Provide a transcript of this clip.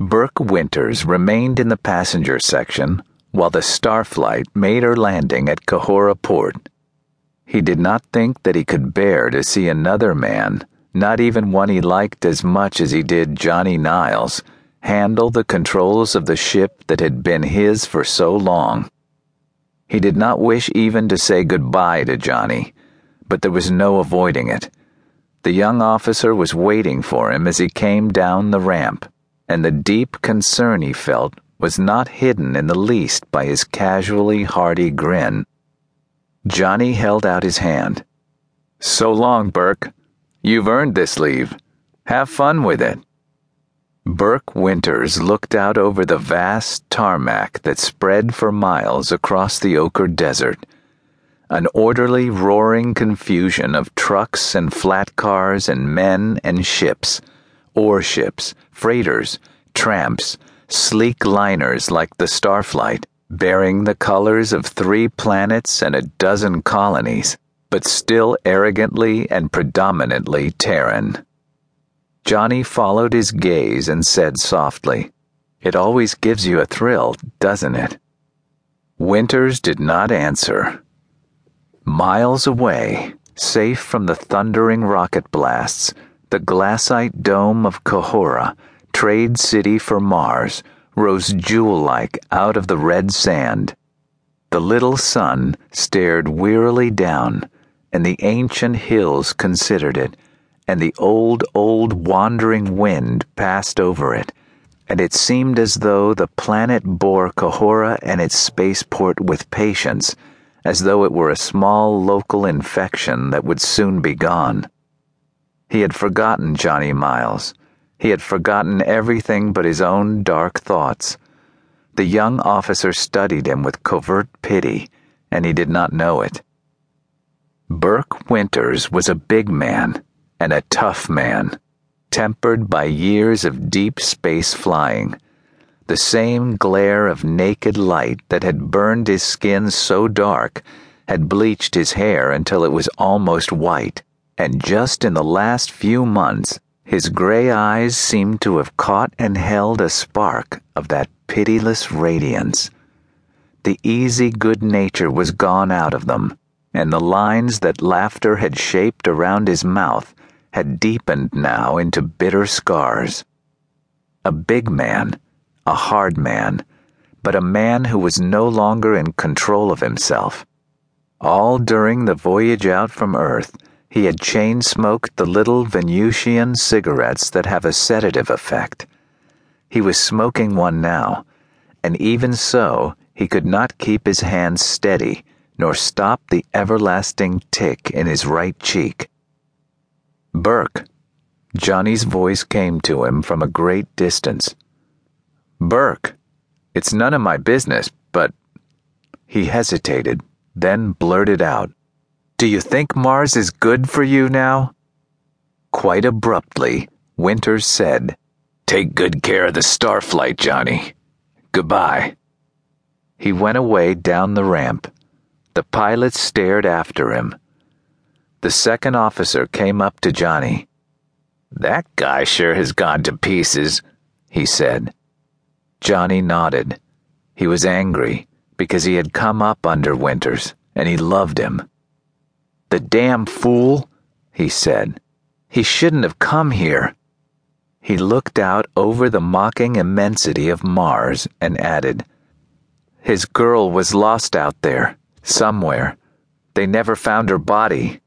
Burke Winters remained in the passenger section while the Starflight made her landing at Kahora Port. He did not think that he could bear to see another man, not even one he liked as much as he did Johnny Niles, handle the controls of the ship that had been his for so long. He did not wish even to say goodbye to Johnny, but there was no avoiding it. The young officer was waiting for him as he came down the ramp and the deep concern he felt was not hidden in the least by his casually hearty grin. Johnny held out his hand. So long, Burke. You've earned this leave. Have fun with it. Burke Winters looked out over the vast tarmac that spread for miles across the ochre desert. An orderly, roaring confusion of trucks and flat cars and men and ships ore ships, freighters, tramps, sleek liners like the Starflight, bearing the colors of three planets and a dozen colonies, but still arrogantly and predominantly Terran. Johnny followed his gaze and said softly, It always gives you a thrill, doesn't it? Winters did not answer. Miles away, safe from the thundering rocket blasts, the glassite dome of Kahora, trade city for Mars, rose jewel like out of the red sand. The little sun stared wearily down, and the ancient hills considered it, and the old, old wandering wind passed over it, and it seemed as though the planet bore Kahora and its spaceport with patience, as though it were a small local infection that would soon be gone. He had forgotten Johnny Niles. He had forgotten everything but his own dark thoughts. The young officer studied him with covert pity, and he did not know it. Burke Winters was a big man, and a tough man, tempered by years of deep space flying. The same glare of naked light that had burned his skin so dark had bleached his hair until it was almost white and just in the last few months, his gray eyes seemed to have caught and held a spark of that pitiless radiance. The easy good nature was gone out of them, and the lines that laughter had shaped around his mouth had deepened now into bitter scars. A big man, a hard man, but a man who was no longer in control of himself. All during the voyage out from Earth, he had chain smoked the little Venusian cigarettes that have a sedative effect. He was smoking one now, and even so, he could not keep his hand steady nor stop the everlasting tick in his right cheek. Burke. Johnny's voice came to him from a great distance. Burke, it's none of my business, but. He hesitated, then blurted out. Do you think Mars is good for you now? Quite abruptly, Winters said, Take good care of the Starflight, Johnny. Goodbye. He went away down the ramp. The pilot stared after him. The second officer came up to Johnny. That guy sure has gone to pieces, he said. Johnny nodded. He was angry because he had come up under Winters and he loved him. The damn fool, he said. He shouldn't have come here. He looked out over the mocking immensity of Mars and added, His girl was lost out there, somewhere. They never found her body.